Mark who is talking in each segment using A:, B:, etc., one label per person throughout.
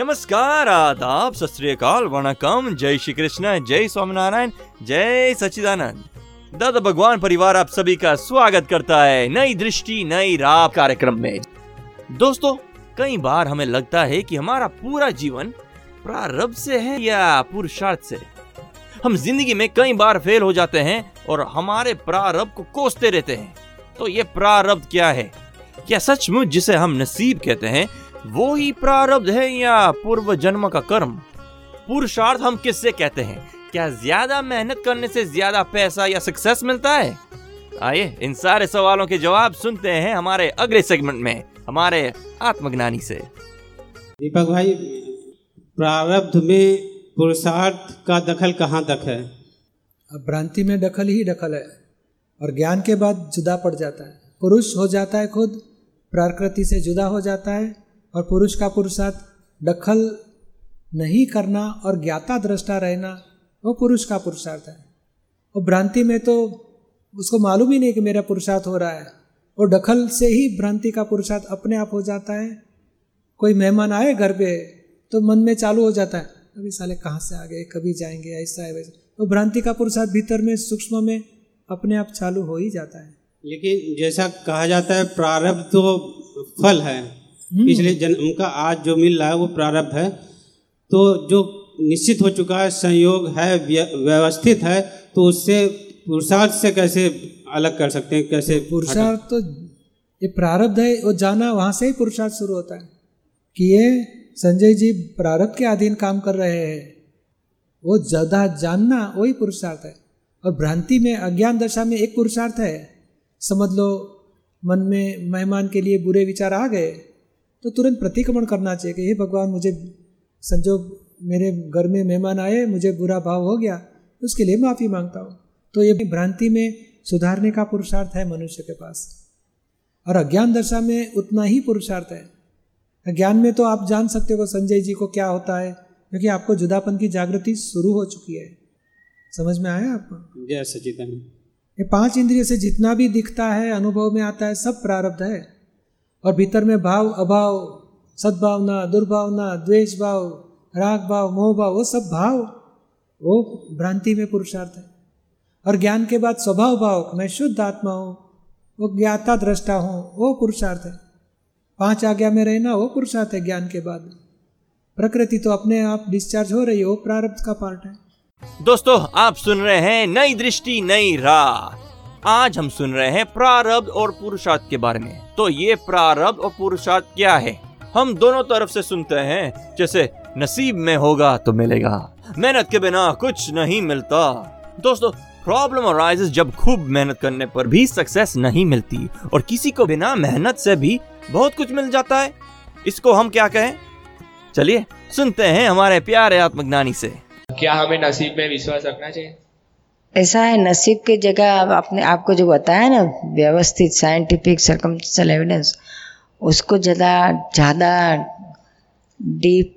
A: नमस्कार, आदाब, सत वणकम, जय श्री कृष्ण, जय स्वामीनारायण, जय सचिदानंद दादा भगवान परिवार आप सभी का स्वागत करता है नई दृष्टि, नई राह कार्यक्रम में। दोस्तों, कई बार हमें लगता है कि हमारा पूरा जीवन प्रारब्ध से है या पुरुषार्थ से। हम ज़िंदगी में कई बार फेल हो जाते हैं और हमारे प्रारब्ध को कोसते रहते हैं। तो ये प्रारब्ध क्या है? क्या सचमुच जिसे हम नसीब कहते हैं वो ही प्रारब्ध है या पूर्व जन्म का कर्म? पुरुषार्थ हम किससे कहते हैं? क्या ज़्यादा मेहनत करने से ज़्यादा पैसा या सक्सेस मिलता है? आइए इन सारे सवालों के जवाब सुनते हैं हमारे अगले सेगमेंट में हमारे आत्मज्ञानी से।
B: दीपक भाई प्रारब्ध में पुरुषार्थ का दखल कहाँ तक है?
C: अब भ्रांति में दखल ही दखल है और ज्ञान के बाद जुदा पड़ जाता है। पुरुष हो जाता है खुद प्रकृति से जुदा हो जाता है और पुरुष का पुरुषार्थ, दखल नहीं करना और ज्ञाता दृष्टा रहना, वो पुरुष का पुरुषार्थ है। और भ्रांति में तो उसको मालूम ही नहीं कि मेरा पुरुषार्थ हो रहा है। और दखल से ही भ्रांति का पुरुषार्थ अपने आप हो जाता है। कोई मेहमान आए घर पे तो मन में चालू हो जाता है, अभी साले कहाँ से आ गए, कभी जाएँगे, ऐसा है वैसा। तो भ्रांति का पुरुषार्थ भीतर में, सूक्ष्म में अपने आप चालू हो ही जाता है।
B: लेकिन जैसा कहा जाता है, प्रारब्ध तो फल है। पिछले जन्म का आज जो मिल रहा है वो प्रारब्ध है। तो जो निश्चित हो चुका है संयोग है व्यवस्थित है तो उससे पुरुषार्थ से कैसे अलग कर सकते हैं कैसे
C: पुरुषार्थ तो ये प्रारब्ध है वो जाना वहाँ से ही पुरुषार्थ शुरू होता है। कि ये संजय जी प्रारब्ध के अधीन काम कर रहे हैं। वो ज़्यादा जानना वही पुरुषार्थ है। और भ्रांति में अज्ञान दशा में एक पुरुषार्थ है। समझ लो मन में मेहमान के लिए बुरे विचार आ गए। तो तुरंत प्रतिक्रमण करना चाहिए कि हे भगवान मुझे संजोग मेरे घर में मेहमान आए मुझे बुरा भाव हो गया उसके लिए माफ़ी माँगता हूँ। तो ये भ्रांति में सुधारने का पुरुषार्थ है मनुष्य के पास। और अज्ञान दशा में उतना ही पुरुषार्थ है। ज्ञान में तो आप जान सकते हो संजय जी को क्या होता है क्योंकि आपको जुदापन की जागृति शुरू हो चुकी है। समझ में आया आपको?
B: जय सचिदानंद।
C: ये पाँच इंद्रिय से जितना भी दिखता है अनुभव में आता है सब प्रारब्ध है। और भीतर में भाव, अभाव, सद्भावना, दुर्भावना द्वेष भाव राग भाव मोह भाव वो सब भाव, वो भ्रांति में पुरुषार्थ है। और ज्ञान के बाद स्वभाव भाव मैं शुद्ध आत्मा हूँ, वो ज्ञाता दृष्टा हूँ, वो पुरुषार्थ है। पाँच आज्ञा में रहना, वो पुरुषार्थ है ज्ञान के बाद। प्रकृति तो अपने आप डिस्चार्ज हो रही है, वो प्रारब्ध का पार्ट है।
A: दोस्तों, आप सुन रहे हैं नई दृष्टि, नई राह। आज हम सुन रहे हैं प्रारब्ध और पुरुषार्थ के बारे में। तो ये प्रारब्ध और पुरुषार्थ क्या है? हम दोनों तरफ़ से सुनते हैं, जैसे नसीब में होगा तो मिलेगा, मेहनत के बिना कुछ नहीं मिलता। दोस्तों प्रॉब्लम अराइजेस जब खूब मेहनत करने पर भी सक्सेस नहीं मिलती और किसी को बिना मेहनत से भी बहुत कुछ मिल जाता है। इसको हम क्या कहें? चलिए, सुनते हैं हमारे प्यारे आत्मज्ञानी से।
D: क्या हमें नसीब में विश्वास रखना चाहिए?
E: ऐसा है, नसीब की जगह आपने आपको जो बताया ना, व्यवस्थित साइंटिफिक सर्कमस्टेंशियल एविडेंस उसको ज़्यादा ज़्यादा डीप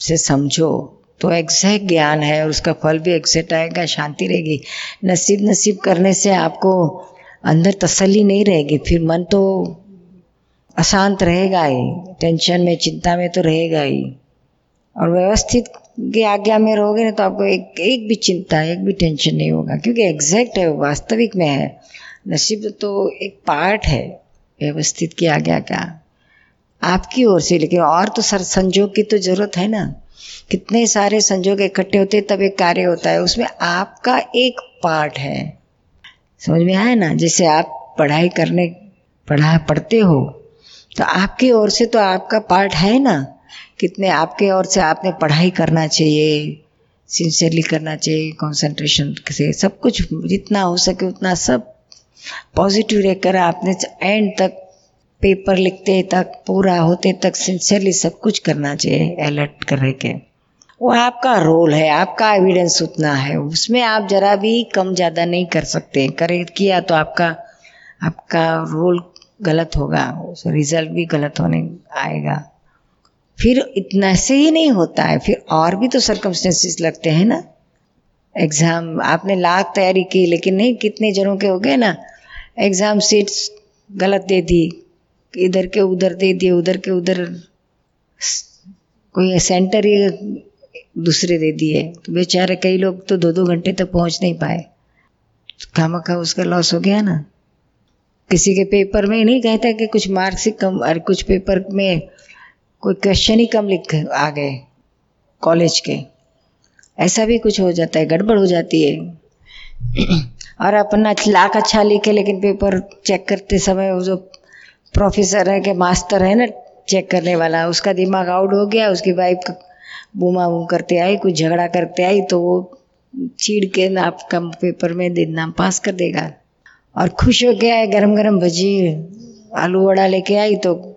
E: से समझो। तो एग्जैक्ट ज्ञान है और उसका फल भी एग्जैक्ट आएगा, शांति रहेगी। नसीब नसीब करने से आपको अंदर तसल्ली नहीं रहेगी, फिर मन तो अशांत रहेगा ही, टेंशन में, चिंता में तो रहेगा ही। और व्यवस्थित की आज्ञा में रहोगे ना तो आपको एक एक भी चिंता, एक भी टेंशन नहीं होगा, क्योंकि एग्जैक्ट है वास्तविक में है। नसीब तो एक पार्ट है व्यवस्थित की आज्ञा का। आपकी ओर से, लेकिन और तो सर, संजोग की तो ज़रूरत है ना। कितने सारे संजोग इकट्ठे होते हैं, तब एक कार्य होता है। उसमें आपका एक पार्ट है। समझ में आया ना? जैसे आप पढ़ाई करने, पढ़ा, पढ़ते हो तो आपकी ओर से तो आपका पार्ट है ना। कितने आपके और से आपने पढ़ाई करना चाहिए सिंसियरली करना चाहिए कंसंट्रेशन से सब कुछ जितना हो सके उतना सब पॉजिटिव रहकर आपने एंड तक पेपर लिखते तक, पूरा होते तक सिंसियरली सब कुछ करना चाहिए अलर्ट कर के। वो आपका रोल है, आपका एविडेंस उतना है, उसमें आप जरा भी कम ज़्यादा नहीं कर सकते। करे किया तो आपका आपका रोल गलत होगा रिज़ल्ट भी गलत होने आएगा। फिर इतना से ही नहीं होता है, फिर और भी तो सर्कमस्टेंसेस लगते हैं ना। एग्ज़ाम आपने लाख तैयारी की, लेकिन नहीं, कितने जनों के हो गए ना। एग्ज़ाम सीट्स गलत दे दी, इधर के उधर दे दिए, उधर के उधर कोई सेंटर ही दूसरे दे दिए। तो बेचारे कई लोग तो दो दो घंटे तक पहुँच नहीं पाए। खामा खा उसका लॉस हो गया ना। किसी के पेपर में नहीं कहता कि कुछ मार्क्स ही कम और कुछ पेपर में कोई क्वेश्चन ही कम लिख आ गए कॉलेज के। ऐसा भी कुछ हो जाता है, गड़बड़ हो जाती है। और अपना लाख अच्छा लिखे, लेकिन पेपर चेक करते समय वो जो प्रोफेसर है कि मास्टर है ना चेक करने वाला, उसका दिमाग आउट हो गया, उसकी वाइफ बूमा बूम करते आई कुछ झगड़ा करते आई तो वो चीड़ के ना आपका पेपर में दिन नाम पास कर देगा। और खुश हो गया है गरम गरम भजी, आलू वड़ा लेके आई तो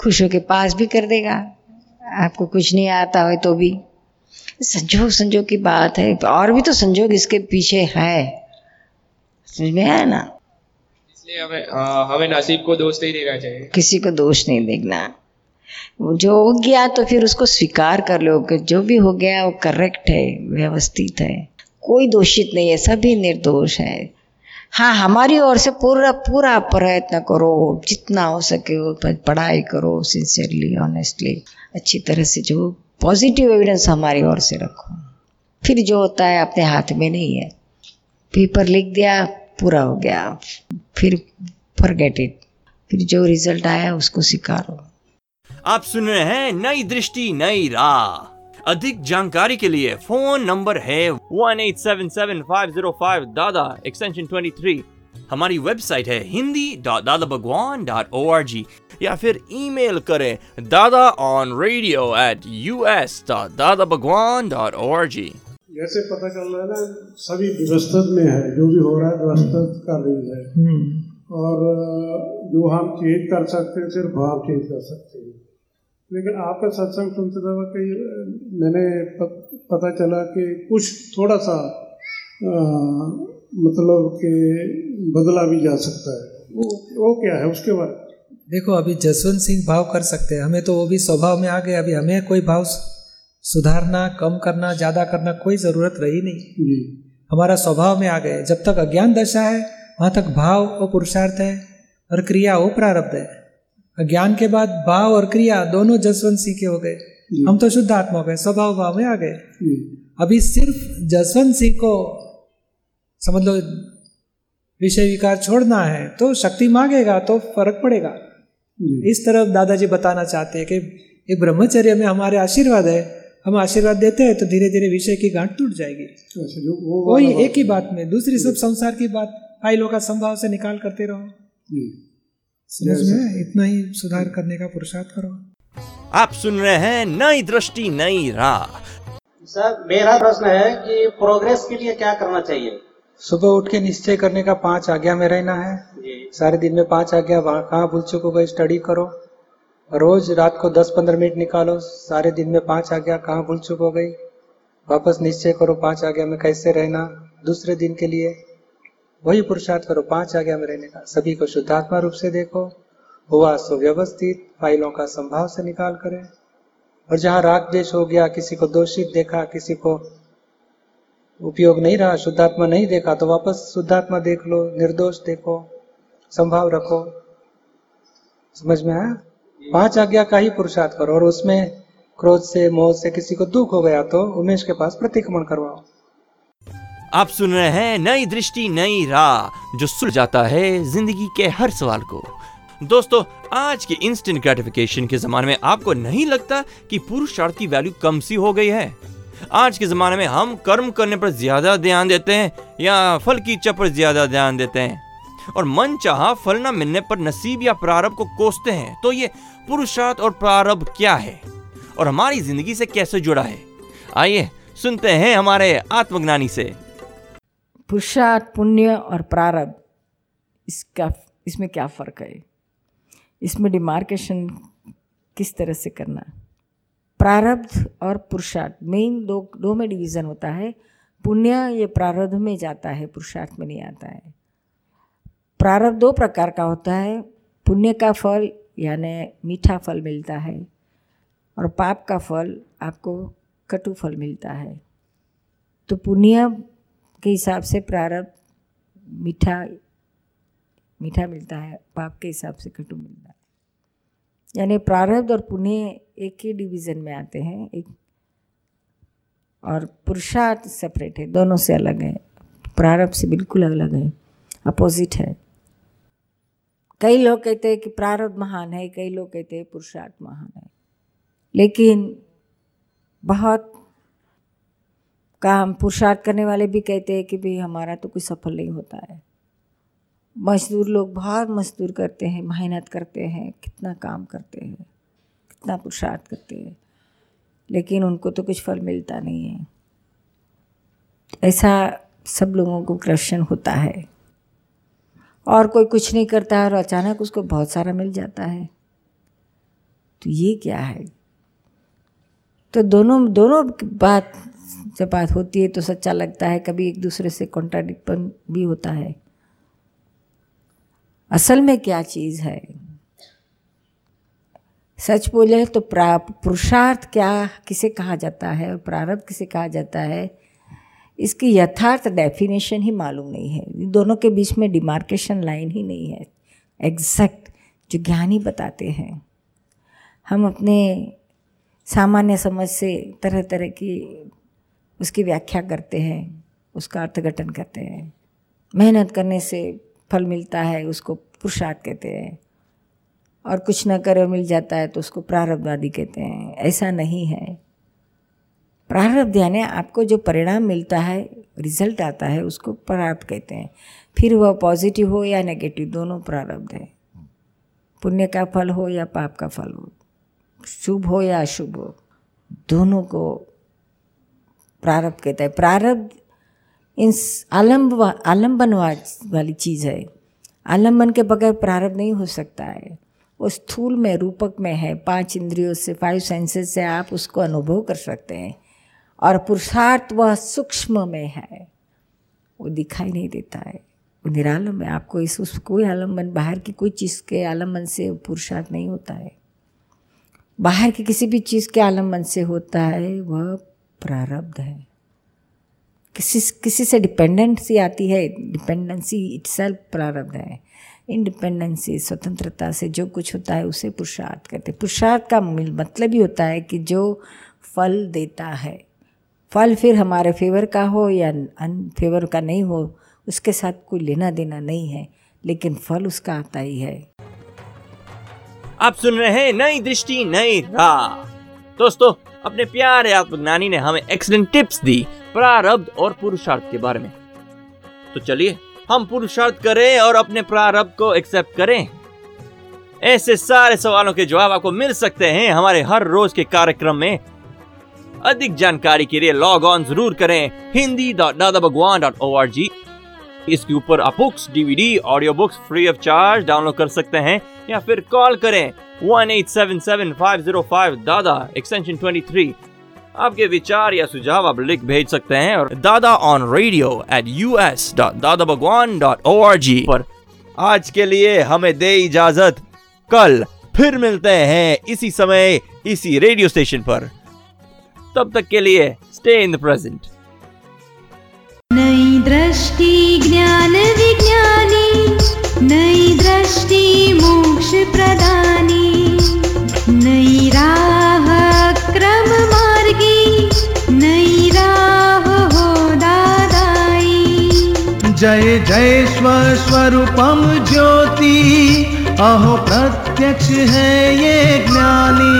E: खुश हो के पास भी कर देगा। आपको कुछ नहीं आता हो तो भी। संजोग संजोग की बात है। और भी तो संजोग इसके पीछे है। समझ में आया ना?
D: इसलिए हमें हमें नसीब को दोष नहीं देना चाहिए।
E: किसी को दोष नहीं देखना। जो हो गया तो फिर उसको स्वीकार कर लो कि जो भी हो गया वो करेक्ट है व्यवस्थित है। कोई दोषित नहीं है सभी निर्दोष है। हाँ हमारी ओर से पूरा पूरा प्रयत्न करो, जितना हो सके पढ़ाई करो सिंसियरली ऑनेस्टली अच्छी तरह से जो पॉजिटिव एविडेंस हमारी ओर से रखो। फिर जो होता है, अपने हाथ में नहीं है। पेपर लिख दिया, पूरा हो गया। फिर फॉरगेट इट फिर जो रिज़ल्ट आया, उसको स्वीकारो।
A: आप सुन रहे हैं नई दृष्टि, नई राह। अधिक जानकारी के लिए फ़ोन नंबर है one eight seven seven five zero five Dada extension twenty three हमारी वेबसाइट है Hindi dot Dada Bhagwan dot O R G या फिर ईमेल करें Dada on radio at U S dot Dada Bhagwan dot O R G
F: जैसे पता चल रहा है ना सभी व्यवस्थित में है जो भी हो रहा है व्यवस्थित कर रही है।
C: हम्म।
F: और जो हम चेंज कर सकते हैं सिर्फ़ भाव चेंज कर सकते हैं। लेकिन आपका सत्संग सुनते समय मैंने पता चला कि कुछ थोड़ा सा अ, मतलब कि बदला भी जा सकता है। वो वो क्या है उसके बारे
C: देखो अभी जसवंत सिंह भाव कर सकते हैं। हमें तो वो भी स्वभाव में आ गए अभी हमें कोई भाव सुधारना कम करना ज़्यादा करना कोई ज़रूरत रही नहीं।
F: जी।
C: हमारा स्वभाव में आ गए जब तक अज्ञान दशा है वहाँ तक भाव और पुरुषार्थ है और क्रिया वो प्रारब्ध है। अज्ञान के बाद भाव और क्रिया दोनों जसवंत सिंह के हो गए। हम तो शुद्ध आत्मा हो गए स्वभाव भाव में आ गए। अभी सिर्फ़ जसवंत सिंह को समझ लो विषय विकार छोड़ना है तो शक्ति मांगेगा तो फ़र्क पड़ेगा। इस तरफ़ दादाजी बताना चाहते हैं कि एक ब्रह्मचर्य में हमारे आशीर्वाद है हम आशीर्वाद देते हैं तो धीरे धीरे विषय की गांठ टूट जाएगी।
F: अच्छा
C: वही एक ही बात में दूसरी सब संसार की बात फाइलों का संभाव से निकाल करते रहो। समझ में? इतना ही सुधार करने का पुरुषार्थ करो।
A: आप सुन रहे हैं नई दृष्टि नई राह।
G: सर मेरा प्रश्न है कि प्रोग्रेस के लिए क्या करना चाहिए?
C: सुबह उठ के निश्चय करने का पाँच आज्ञा में रहना है।
G: जी।
C: सारे दिन में पाँच आज्ञा वहाँ कहाँ भूल चुको गए स्टडी करो। रोज रात को दस पंद्रह मिनट निकालो। सारे दिन में पाँच आज्ञा कहाँ भूल चुको गई वापस निश्चय करो पाँच आज्ञा में कैसे रहना। दूसरे दिन के लिए वही पुरुषार्थ करो, पाँच आज्ञा में रहने का सभी को शुद्धात्मा रूप से देखो। हुआ सुव्यवस्थित फाइलों का संभाव से निकाल करें। और जहाँ राग द्वेष हो गया, किसी को दोषित देखा, किसी को उपयोग नहीं रहा, शुद्धात्मा नहीं देखा तो वापस शुद्धात्मा देख लो, निर्दोष देखो, संभाव रखो। समझ में आया? पाँच आज्ञा का ही पुरुषार्थ करो, और उसमें क्रोध से, मोह से किसी को दुख हो गया तो उमेश के पास प्रतिक्रमण करवाओ।
A: आप सुन रहे हैं नई दृष्टि, नई राह, जो सुल जाता है ज़िंदगी के हर सवाल को। दोस्तों, आज के इंस्टेंट ग्रेटिफिकेशन के जमाने में आपको नहीं लगता कि पुरुषार्थ की वैल्यू कम सी हो गई है? आज के जमाने में हम कर्म करने पर ज़्यादा ध्यान देते हैं, या फल की इच्छा पर ज़्यादा ध्यान देते हैं? और मन चाह फल न मिलने पर नसीब या प्रारब्ध को कोसते हैं तो ये पुरुषार्थ और प्रारब्ध क्या है? और हमारी ज़िंदगी से कैसे जुड़ा है? आइए, सुनते हैं हमारे आत्मज्ञानी से।
H: पुरुषार्थ, पुण्य और प्रारब्ध। इसका, इसमें क्या फ़र्क है?
E: इसमें डिमार्केशन किस तरह से करना प्रारब्ध और पुरुषार्थ मेन दो दो में डिवीज़न होता है। पुण्य ये प्रारब्ध में जाता है, पुरुषार्थ में नहीं आता है। प्रारब्ध दो प्रकार का होता है। पुण्य का फल, यानी मीठा फल मिलता है, और पाप का फल, आपको कटु फल मिलता है। तो पुण्य के हिसाब से प्रारब्ध मीठा मीठा मिलता है, पाप के हिसाब से कटु मिलता है। यानी प्रारब्ध और पुण्य एक ही डिवीज़न में आते हैं, एक और पुरुषार्थ सेपरेट है, दोनों से अलग है। प्रारब्ध से बिल्कुल अलग है अपोजिट है। कई लोग कहते हैं कि प्रारब्ध महान है, कई लोग कहते हैं पुरुषार्थ महान है। लेकिन बहुत काम पुरुषार्थ करने वाले भी कहते हैं कि भाई हमारा तो कोई सफल नहीं होता है। मजदूर लोग बहुत मजदूर करते हैं, मेहनत करते हैं, कितना काम करते हैं, कितना पुरुषार्थ करते हैं, लेकिन उनको तो कुछ फल मिलता नहीं है। ऐसा सब लोगों को क्वेश्चन होता है। और कोई कुछ नहीं करता है और अचानक उसको बहुत सारा मिल जाता है। तो ये क्या है? तो दोनों दोनों बात, जब बात होती है तो सच्चा लगता है, कभी एक दूसरे से कॉन्ट्राडिक्शन भी होता है। असल में क्या चीज़ है? सच बोले तो पुरुषार्थ क्या, किसे कहा जाता है और प्रारब्ध किसे कहा जाता है? इसकी यथार्थ डेफिनेशन ही मालूम नहीं है। दोनों के बीच में डिमार्केशन लाइन ही नहीं है। एग्जैक्ट जो ज्ञानी बताते हैं। हम अपने सामान्य समझ से तरह तरह की उसकी व्याख्या करते हैं, उसका अर्थघटन करते हैं। मेहनत करने से फल मिलता है, उसको पुरुषार्थ कहते हैं। और कुछ न करे मिल जाता है तो उसको प्रारब्धवादी कहते हैं। ऐसा नहीं है। प्रारब्ध यानी आपको जो परिणाम मिलता है, रिज़ल्ट आता है, उसको प्रारब्ध कहते हैं। फिर वह पॉजिटिव हो या नेगेटिव, दोनों प्रारब्ध है। पुण्य का फल हो या पाप का फल हो। शुभ हो या अशुभ हो, दोनों को प्रारब्ध कहते हैं। प्रारब्ध इन आलम्ब आलंबन वाली चीज़ है। आलंबन के बगैर प्रारब्ध नहीं हो सकता है। वो स्थूल में, रूपक में है। पाँच इंद्रियों से फाइव सेंसेस से आप उसको अनुभव कर सकते हैं। और पुरुषार्थ वह सूक्ष्म में है। वो दिखाई नहीं देता है। वो निरालम है। आपको इस उस कोई आलंबन बाहर की कोई चीज़ के आलंबन से पुरुषार्थ नहीं होता है। बाहर की किसी भी चीज़ के आलंबन से होता है, वह प्रारब्ध है। किसी किसी से डिपेंडेंसी आती है डिपेंडेंसी इट्सेल्फ प्रारब्ध है। इंडिपेंडेंसी स्वतंत्रता से जो कुछ होता है, उसे पुरुषार्थ कहते हैं। पुरुषार्थ का मतलब ही होता है कि जो फल देता है, फल फिर हमारे फेवर का हो या अन फेवर का नहीं हो, उसके साथ कोई लेना देना नहीं है, लेकिन फल उसका आता ही है।
A: आप सुन रहे हैं नई दृष्टि, नई राह। दोस्तों, अपने प्यारे आत्मज्ञानी ने हमें एक्सीलेंट टिप्स दी प्रारब्ध और पुरुषार्थ के बारे में। तो चलिए, हम पुरुषार्थ करें और अपने प्रारब्ध को एक्सेप्ट करें। ऐसे सारे सवालों के जवाब आपको मिल सकते हैं हमारे हर रोज के कार्यक्रम में। अधिक जानकारी के लिए लॉग ऑन ज़रूर करें Hindi dot Dada Bhagwan dot O R G इसके ऊपर आप books DVD audio books free of charge download कर सकते हैं। या फिर कॉल करें one eight seven seven five zero five, Dada extension twenty three आपके विचार या सुझाव आप लिख भेज सकते हैं और Dada on radio at U S dot Dada Bhagwan dot O R G पर। आज के लिए हमें दे इजाज़त। कल फिर मिलते हैं इसी समय, इसी रेडियो स्टेशन पर। तब तक के लिए स्टे इन द प्रेजेंट
I: नई दृष्टि, ज्ञान विज्ञानी। नई दृष्टि मोक्ष प्रदानी नई राह क्रम मार्गी नई राह हो दादाई
J: जय जय स्वस्वरूपम ज्योति अहो प्रत्यक्ष है ये ज्ञानी।